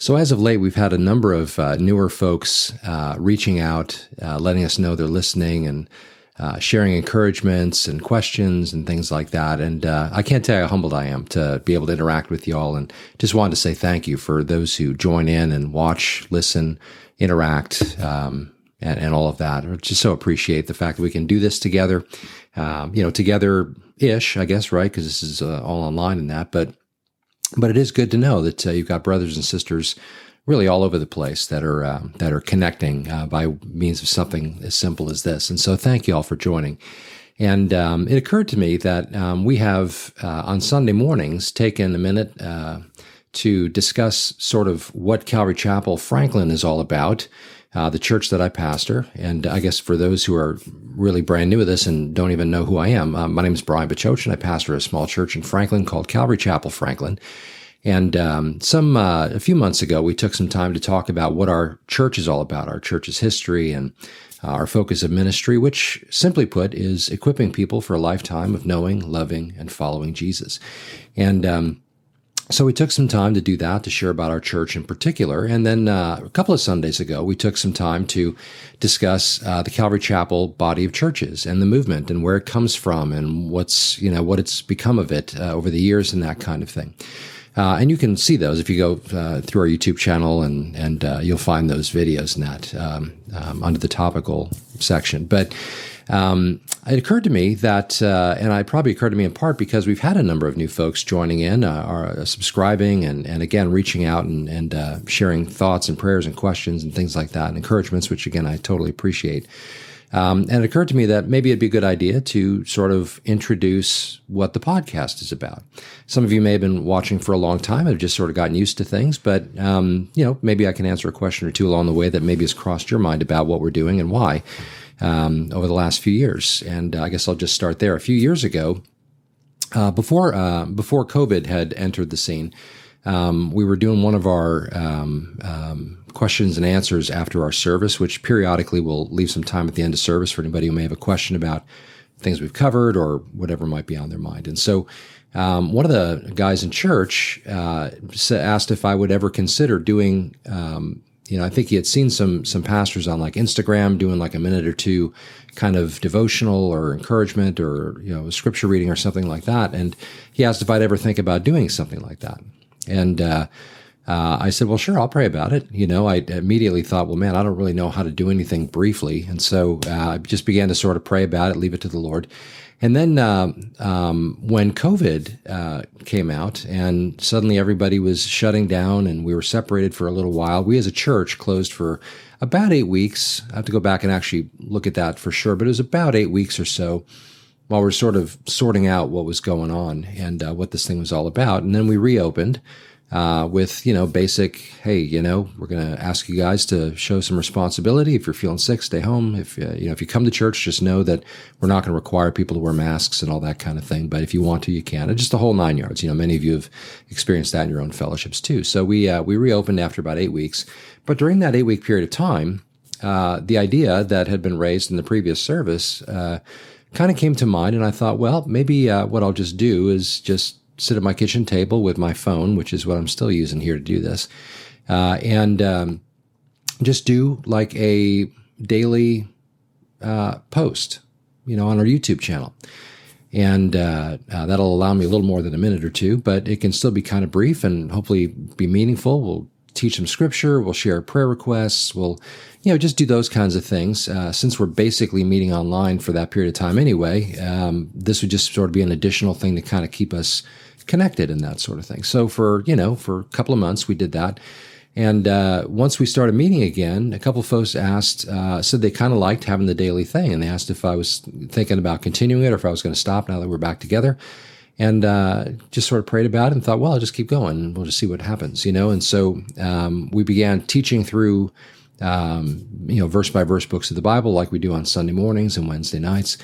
So, as of late, we've had a number of uh, newer folks uh, reaching out, uh, letting us know they're listening and uh, sharing encouragements and questions and things like that. And uh, I can't tell you how humbled I am to be able to interact with y'all. And just wanted to say thank you for those who join in and watch, listen, interact, um, and, and, all of that. I just so appreciate the fact that we can do this together, um, you know, together ish, I guess, right? Because this is uh, all online and that. But but it is good to know that uh, you've got brothers and sisters really all over the place that are uh, that are connecting uh, by means of something as simple as this. And so, thank you all for joining. And um, it occurred to me that um, we have uh, on Sunday mornings taken a minute uh, to discuss sort of what Calvary Chapel Franklin is all about. Uh, the church that I pastor. And I guess for those who are really brand new to this and don't even know who I am, uh, my name is Brian Bachoch, and I pastor a small church in Franklin called Calvary Chapel Franklin. And um, some uh, a few months ago, we took some time to talk about what our church is all about, our church's history, and uh, our focus of ministry, which, simply put, is equipping people for a lifetime of knowing, loving, and following Jesus. And um, so we took some time to do that, to share about our church in particular. And then uh, a couple of Sundays ago, we took some time to discuss uh, the Calvary Chapel body of churches and the movement and where it comes from and what's, you know, what it's become of it uh, over the years and that kind of thing. Uh, and you can see those if you go uh, through our YouTube channel, and and uh, you'll find those videos in that um, um, under the topical section. But um, it occurred to me that, uh, and it probably occurred to me in part because we've had a number of new folks joining in, uh, are uh, subscribing, and, and again, reaching out and, and uh, sharing thoughts and prayers and questions and things like that, and encouragements, which again, I totally appreciate. Um, and it occurred to me that maybe it'd be a good idea to sort of introduce what the podcast is about. Some of you may have been watching for a long time and have just sort of gotten used to things, but um, you know, maybe I can answer a question or two along the way that maybe has crossed your mind about what we're doing and why um, over the last few years. And uh, I guess I'll just start there. A few years ago, uh, before uh, before COVID had entered the scene, um, we were doing one of our um, um, questions and answers after our service, which periodically we'll leave some time at the end of service for anybody who may have a question about things we've covered or whatever might be on their mind. And so, um, one of the guys in church uh, asked if I would ever consider doing um, you know, I think he had seen some some pastors on like Instagram doing like a minute or two kind of devotional or encouragement or you know scripture reading or something like that, and he asked if I'd ever think about doing something like that, and uh, uh, I said, well, sure, I'll pray about it. You know, I immediately thought, well, man, I don't really know how to do anything briefly, and so uh, I just began to sort of pray about it, leave it to the Lord, and then uh, um, when COVID uh, came out and suddenly everybody was shutting down and we were separated for a little while, we as a church closed for about eight weeks. I have to go back and actually look at that for sure, but it was about eight weeks or so while we're sort of sorting out what was going on and uh, what this thing was all about. And then we reopened uh, with you know basic hey you know we're going to ask you guys to show some responsibility. If you're feeling sick stay home. If uh, you know if you come to church just know that we're not going to require people to wear masks and all that kind of thing. But if you want to you can. And just the whole nine yards. You know many of you have experienced that in your own fellowships too. So we uh, we reopened after about eight weeks. But during that eight week period of time uh, the idea that had been raised in the previous service uh, kind of came to mind. And i thought well maybe uh, what i'll just do is just sit at my kitchen table with my phone, which is what I'm still using here to do this, uh, and um, just do like a daily uh, post, you know, on our YouTube channel. And uh, uh, that'll allow me a little more than a minute or two, but it can still be kind of brief and hopefully be meaningful. We'll teach some scripture, we'll share prayer requests, we'll, you know, just do those kinds of things. Uh, since we're basically meeting online for that period of time anyway, um, this would just sort of be an additional thing to kind of keep us connected and that sort of thing. So for you know for a couple of months we did that, and uh, once we started meeting again, a couple of folks asked uh, said they kind of liked having the daily thing, and they asked if I was thinking about continuing it or if I was going to stop now that we're back together. And uh, just sort of prayed about it and thought, well, I'll just keep going we'll just see what happens, you know. And so um, we began teaching through, um, you know, verse by verse books of the Bible, like we do on Sunday mornings and Wednesday nights.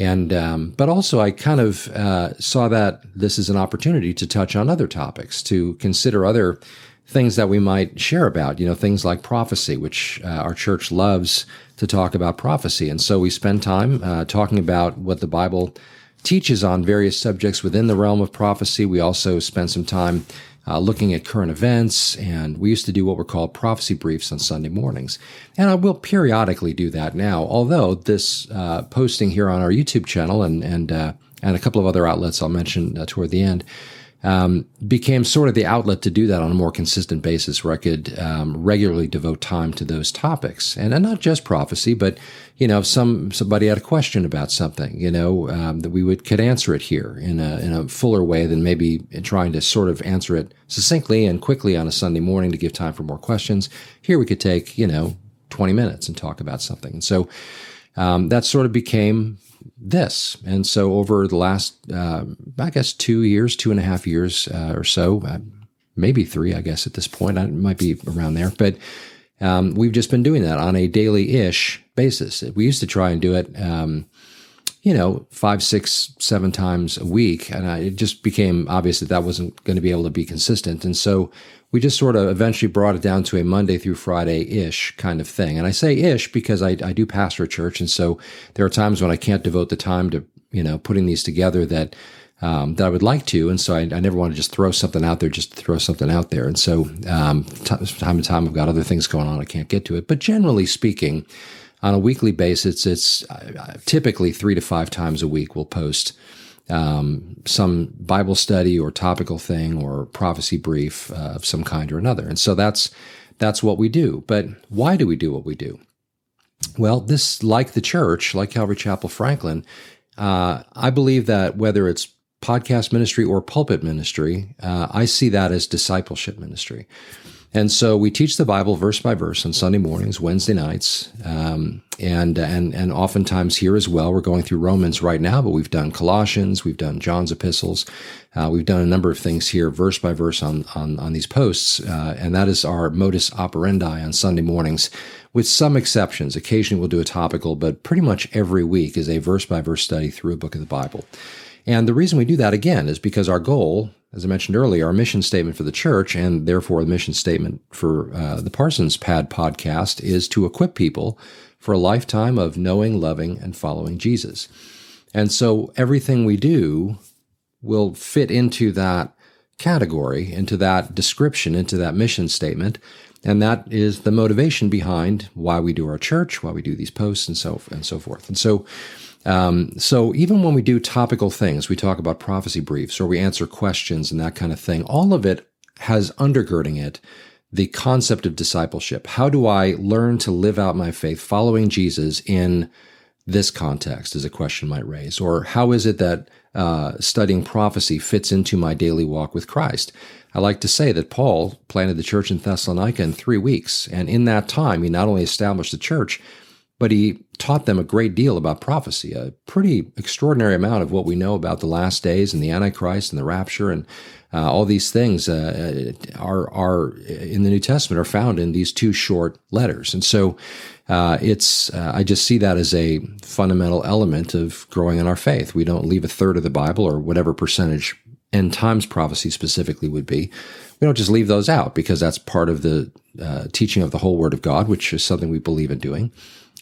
And um, but also, I kind of uh, saw that this is an opportunity to touch on other topics, to consider other things that we might share about. You know, things like prophecy, which uh, our church loves to talk about prophecy, and so we spend time uh, talking about what the Bible teaches on various subjects within the realm of prophecy. We also spend some time uh, looking at current events. And we used to do what were called prophecy briefs on Sunday mornings. And I will periodically do that now, although this uh, posting here on our YouTube channel and, and, uh, and a couple of other outlets I'll mention uh, toward the end um, became sort of the outlet to do that on a more consistent basis where I could um, regularly devote time to those topics. And, and, not just prophecy, but, you know, if some, somebody had a question about something, you know, um, that we would, could answer it here in a, in a fuller way than maybe trying to sort of answer it succinctly and quickly on a Sunday morning to give time for more questions. Here we could take, you know, 20 minutes and talk about something. And so, um, that sort of became this. And so over the last, uh, I guess, two years, two and a half years uh, or so, uh, maybe three, I guess, at this point, I might be around there, but um, we've just been doing that on a daily ish basis. We used to try and do it. Um, you know, five, six, seven times a week. And I, it just became obvious that that wasn't going to be able to be consistent. And so we just sort of eventually brought it down to a Monday through Friday ish kind of thing. And I say ish because I, I do pastor a church. And so there are times when I can't devote the time to, you know, putting these together that, um, that I would like to. And so I, I, never want to just throw something out there just throw something out there. And so, um, t- time to time, I've got other things going on. I can't get to it. But generally speaking, on a weekly basis, it's uh, typically three to five times a week we'll post um, some Bible study or topical thing or prophecy brief uh, of some kind or another. And so that's that's what we do. But why do we do what we do? Well, this, like the church, like Calvary Chapel Franklin, uh, I believe that whether it's podcast ministry or pulpit ministry, uh, I see that as discipleship ministry. And so we teach the Bible verse by verse on Sunday mornings, Wednesday nights, um, and and and oftentimes here as well. We're going through Romans right now, but we've done Colossians, we've done John's epistles, uh, we've done a number of things here, verse by verse on on on these posts, uh, and that is our modus operandi on Sunday mornings, with some exceptions. Occasionally we'll do a topical, but pretty much every week is a verse by verse study through a book of the Bible. And the reason we do that again is because our goal as I mentioned earlier, our mission statement for the church, and therefore the mission statement for uh, the Parsons Pad podcast, is to equip people for a lifetime of knowing, loving, and following Jesus. And so everything we do will fit into that category, into that description, into that mission statement. And that is the motivation behind why we do our church, why we do these posts, and so and so forth. And so um, so even when we do topical things, we talk about prophecy briefs or we answer questions and that kind of thing, all of it has undergirding it the concept of discipleship. How do I learn to live out my faith following Jesus in this context, as a question might raise? Or how is it that uh, studying prophecy fits into my daily walk with Christ? I like to say that Paul planted the church in Thessalonica in three weeks. And in that time, he not only established the church, but he taught them a great deal about prophecy, a pretty extraordinary amount of what we know about the last days and the Antichrist and the rapture and uh, all these things uh, are are in the New Testament are found in these two short letters, and so uh, it's uh, I just see that as a fundamental element of growing in our faith. We don't leave a third of the Bible or whatever percentage end times prophecy specifically would be. We don't just leave those out because that's part of the uh, teaching of the whole Word of God, which is something we believe in doing.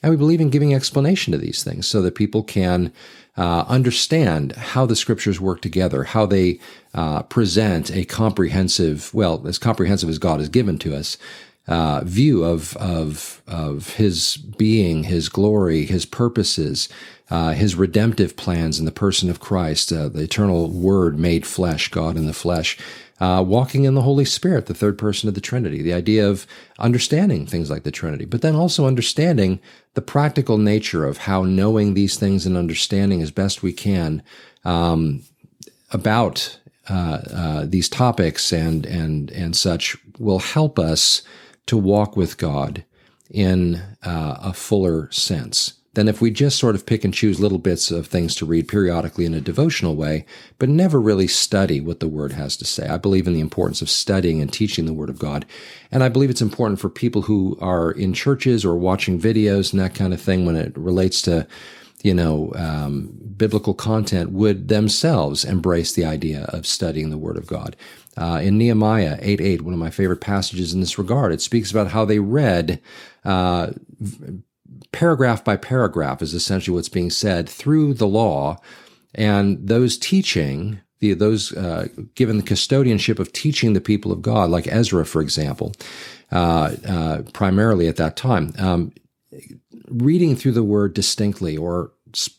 And we believe in giving explanation to these things so that people can uh, understand how the scriptures work together, how they uh, present a comprehensive, well, as comprehensive as God has given to us, uh, view of of of His being, His glory, His purposes, uh, His redemptive plans in the person of Christ, uh, the eternal Word made flesh, God in the flesh uh, walking in the Holy Spirit, the third person of the Trinity, the idea of understanding things like the Trinity, but then also understanding the practical nature of how knowing these things and understanding as best we can um, about uh, uh, these topics and and and such will help us to walk with God in uh, a fuller sense than if we just sort of pick and choose little bits of things to read periodically in a devotional way, but never really study what the Word has to say. I believe in the importance of studying and teaching the Word of God. And I believe it's important for people who are in churches or watching videos and that kind of thing when it relates to you know, um, biblical content would themselves embrace the idea of studying the Word of God. Uh, in Nehemiah 8 8, one of my favorite passages in this regard, it speaks about how they read uh, paragraph by paragraph is essentially what's being said through the law. And those teaching the, those uh, given the custodianship of teaching the people of God, like Ezra, for example, uh, uh, primarily at that time, um, reading through the word distinctly or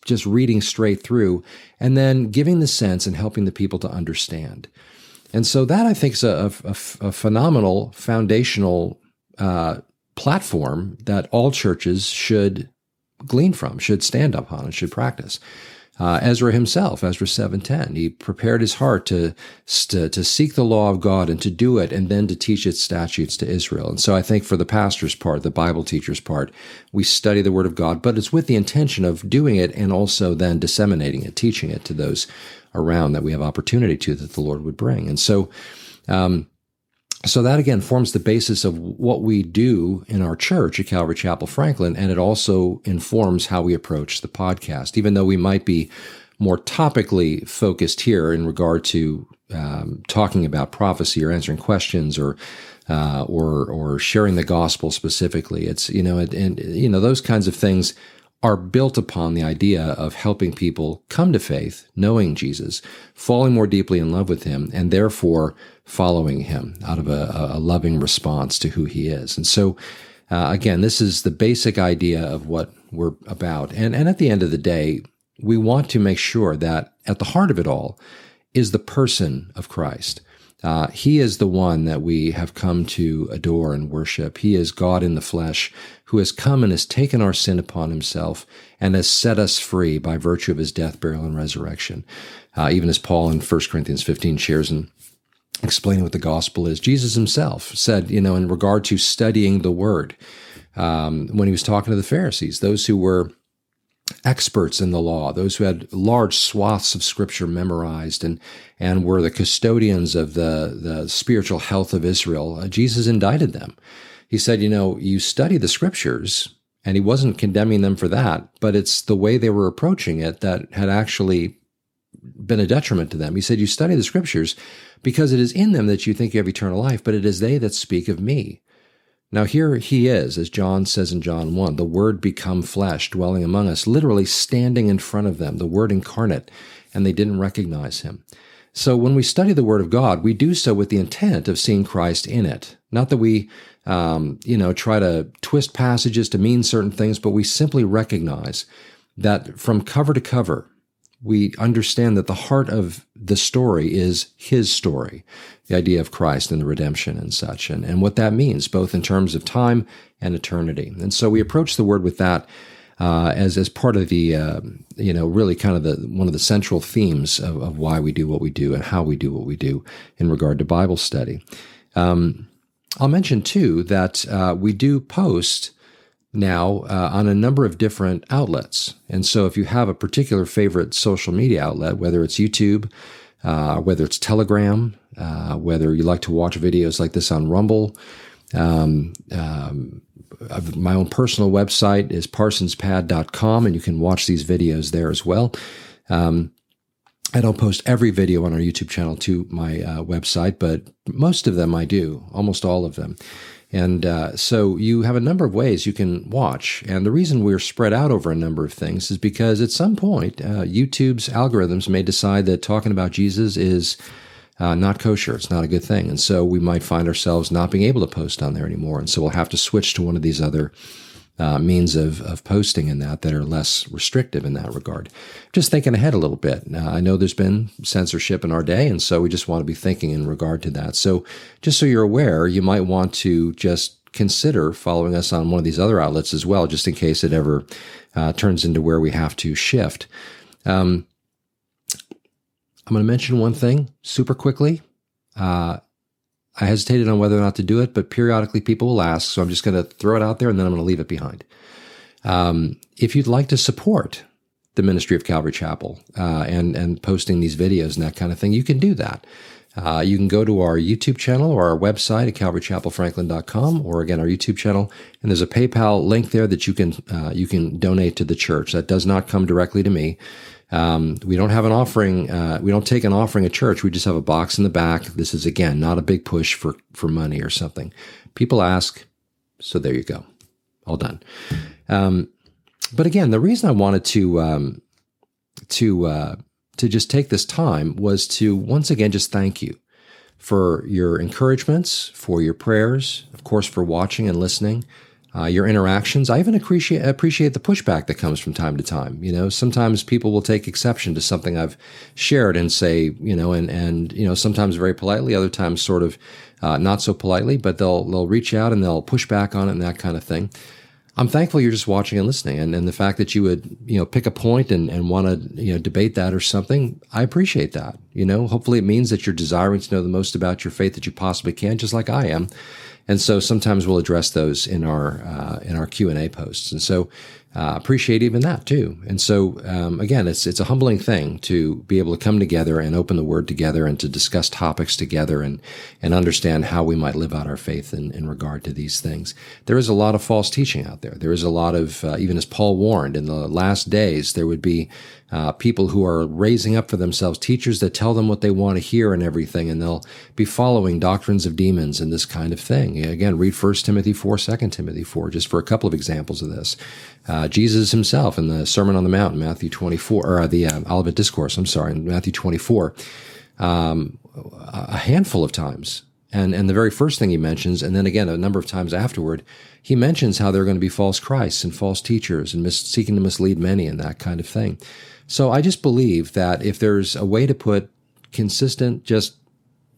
just reading straight through, and then giving the sense and helping the people to understand. And so that I think is a, a, a phenomenal foundational uh, platform that all churches should glean from, should stand upon, and should practice. Uh, Ezra himself, Ezra 7:10, he prepared his heart to, to, to seek the law of God and to do it, and then to teach its statutes to Israel. And so, I think for the pastor's part, the Bible teacher's part, we study the Word of God, but it's with the intention of doing it and also then disseminating it, teaching it to those around that we have opportunity to that the Lord would bring. And so, um, so that again forms the basis of what we do in our church at Calvary Chapel Franklin, and it also informs how we approach the podcast. Even though we might be more topically focused here in regard to um, talking about prophecy or answering questions or uh, or or sharing the gospel specifically, it's you know and, and you know those kinds of things are built upon the idea of helping people come to faith, knowing Jesus, falling more deeply in love with him, and therefore following him out of a, a loving response to who he is. And so, uh, again, this is the basic idea of what we're about. And, and at the end of the day, we want to make sure that at the heart of it all is the person of Christ. Uh, he is the one that we have come to adore and worship. He is God in the flesh who has come and has taken our sin upon himself and has set us free by virtue of his death, burial, and resurrection. Uh, even as Paul in 1 Corinthians 15 shares in explaining what the gospel is, Jesus himself said, you know, in regard to studying the word, um, when he was talking to the Pharisees, those who were experts in the law, those who had large swaths of scripture memorized and, and were the custodians of the, the spiritual health of Israel, uh, Jesus indicted them. He said, you know, you study the scriptures, and he wasn't condemning them for that, but it's the way they were approaching it that had actually been a detriment to them. He said, you study the scriptures because it is in them that you think you have eternal life, but it is they that speak of me. Now, here he is, as John says in John 1, the Word become flesh, dwelling among us, literally standing in front of them, the Word incarnate, and they didn't recognize him. So when we study the Word of God, we do so with the intent of seeing Christ in it. Not that we, um, you know, try to twist passages to mean certain things, but we simply recognize that from cover to cover, we understand that the heart of the story is his story, the idea of Christ and the redemption and such, and, and what that means, both in terms of time and eternity. And so we approach the word with that uh, as as part of the uh, you know really kind of the one of the central themes of, of, why we do what we do and how we do what we do in regard to Bible study. Um, I'll mention too that uh, we do post now uh, on a number of different outlets. And so if you have a particular favorite social media outlet, whether it's YouTube, uh, whether it's Telegram, uh, whether you like to watch videos like this on Rumble, um, um, my own personal website is parsonspad.com, and you can watch these videos there as well. Um, I don't post every video on our YouTube channel to my uh, website, but most of them I do, almost all of them. And uh, so you have a number of ways you can watch. And the reason we're spread out over a number of things is because at some point, uh, YouTube's algorithms may decide that talking about Jesus is uh, not kosher. It's not a good thing. And so we might find ourselves not being able to post on there anymore. And so we'll have to switch to one of these other uh, means of, of posting in that that are less restrictive in that regard. Just thinking ahead a little bit. Uh, I know there's been censorship in our day, and so we just want to be thinking in regard to that. So, just so you're aware, you might want to just consider following us on one of these other outlets as well, just in case it ever uh, turns into where we have to shift. Um, I'm going to mention one thing super quickly. Uh, I hesitated on whether or not to do it, but periodically people will ask. So I'm just going to throw it out there and then I'm going to leave it behind. Um, if you'd like to support the ministry of Calvary Chapel uh, and and posting these videos and that kind of thing, you can do that. Uh, you can go to our YouTube channel or our website at calvarychapelfranklin.com, or again our YouTube channel, and there's a PayPal link there that you can uh, you can donate to the church. That does not come directly to me. Um, we don't have an offering. Uh, we don't take an offering at church. We just have a box in the back. This is again not a big push for for money or something. People ask, so there you go, all done. Um, but again, the reason I wanted to um, to uh, to just take this time was to once again just thank you for your encouragements, for your prayers, of course, for watching and listening, uh, your interactions. I even appreciate appreciate the pushback that comes from time to time. You know, sometimes people will take exception to something I've shared and say, you know, and and you know, sometimes very politely, other times sort of uh, not so politely, but they'll they'll reach out and they'll push back on it and that kind of thing. I'm thankful you're just watching and listening, and, and the fact that you would you know pick a point and, and want to you know debate that or something. I appreciate that. You know, hopefully it means that you're desiring to know the most about your faith that you possibly can, just like I am. And so sometimes we'll address those in our uh, in our Q and A posts. And so uh, appreciate even that too. And so um, again, it's it's a humbling thing to be able to come together and open the Word together and to discuss topics together and and understand how we might live out our faith in, in regard to these things. There is a lot of false teaching out there. There is a lot of uh, even as Paul warned in the last days, there would be uh, people who are raising up for themselves teachers that tell them what they want to hear and everything, and they'll be following doctrines of demons and this kind of thing. Again, read 1 Timothy 4, 2 Timothy 4, just for a couple of examples of this. Uh, Jesus himself in the Sermon on the Mount, Matthew 24, or uh, the uh, Olivet Discourse, I'm sorry, in Matthew 24, um, a handful of times. And, and the very first thing he mentions, and then again a number of times afterward, he mentions how there are going to be false Christs and false teachers and mis- seeking to mislead many and that kind of thing. So I just believe that if there's a way to put consistent, just,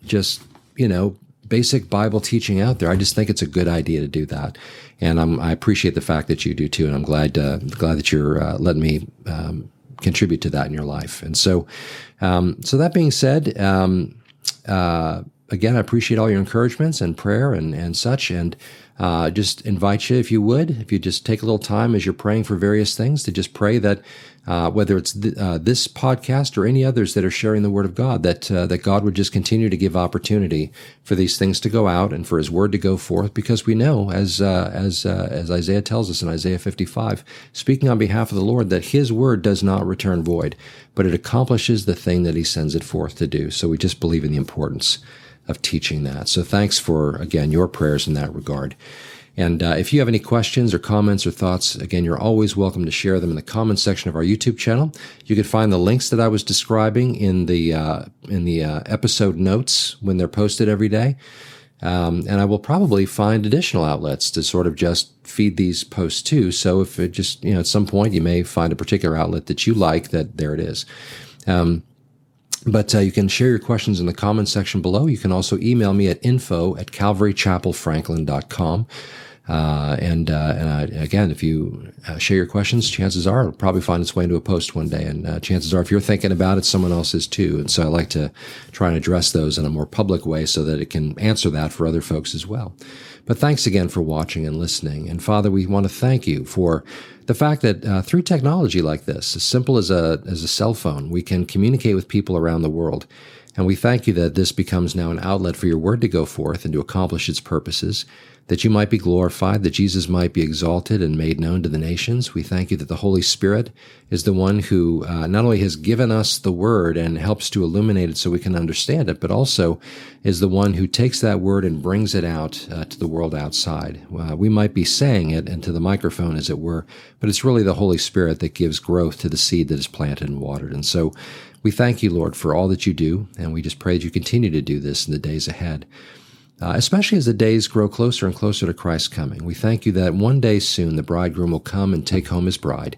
just, you know, basic Bible teaching out there, I just think it's a good idea to do that. And I'm, I appreciate the fact that you do too. And I'm glad, uh, glad that you're uh, letting me, um, contribute to that in your life. And so, um, so that being said, um, uh, again, I appreciate all your encouragements and prayer and, and such. And uh, just invite you, if you would, if you just take a little time as you're praying for various things, to just pray that uh, whether it's th- uh, this podcast or any others that are sharing the Word of God, that uh, that God would just continue to give opportunity for these things to go out and for His Word to go forth, because we know, as uh, as uh, as Isaiah tells us in Isaiah 55, speaking on behalf of the Lord, that His Word does not return void, but it accomplishes the thing that He sends it forth to do. So we just believe in the importance of teaching that. So thanks for again your prayers in that regard. And uh, if you have any questions or comments or thoughts, again, you're always welcome to share them in the comments section of our YouTube channel. You can find the links that I was describing in the uh, in the uh, episode notes when they're posted every day. Um, and I will probably find additional outlets to sort of just feed these posts to. So if it just you know at some point you may find a particular outlet that you like, that there it is. Um, but uh, you can share your questions in the comments section below. You can also email me at info at calvarychapelfranklin.com. Uh, and uh, and uh, again, if you uh, share your questions, chances are it'll probably find its way into a post one day. And uh, chances are, if you're thinking about it, someone else is too. And so I like to try and address those in a more public way so that it can answer that for other folks as well. But thanks again for watching and listening. And Father, we want to thank you for the fact that uh, through technology like this, as simple as a as a cell phone, we can communicate with people around the world. And we thank you that this becomes now an outlet for your word to go forth and to accomplish its purposes that you might be glorified, that Jesus might be exalted and made known to the nations. We thank you that the Holy Spirit is the one who uh, not only has given us the word and helps to illuminate it so we can understand it, but also is the one who takes that word and brings it out uh, to the world outside. Uh, we might be saying it into the microphone, as it were, but it's really the Holy Spirit that gives growth to the seed that is planted and watered. And so we thank you, Lord, for all that you do, and we just pray that you continue to do this in the days ahead uh, especially as the days grow closer and closer to Christ's coming. We thank you that one day soon the bridegroom will come and take home his bride.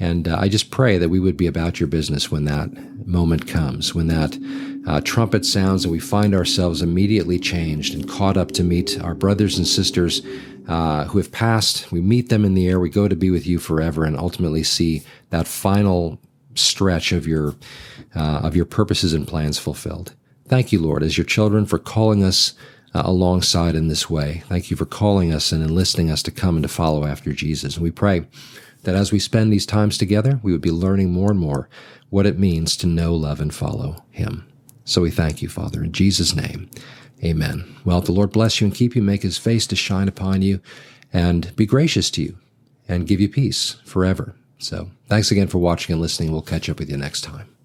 And uh, I just pray that we would be about your business when that moment comes, when that uh, trumpet sounds and we find ourselves immediately changed and caught up to meet our brothers and sisters uh, who have passed. We meet them in the air. We go to be with you forever and ultimately see that final stretch of your, uh, of your purposes and plans fulfilled. Thank you, Lord, as your children for calling us uh, alongside in this way. Thank you for calling us and enlisting us to come and to follow after Jesus. And we pray that as we spend these times together, we would be learning more and more what it means to know, love, and follow Him. So we thank you, Father, in Jesus' name. Amen. Well, the Lord bless you and keep you, make His face to shine upon you, and be gracious to you, and give you peace forever. So thanks again for watching and listening. We'll catch up with you next time.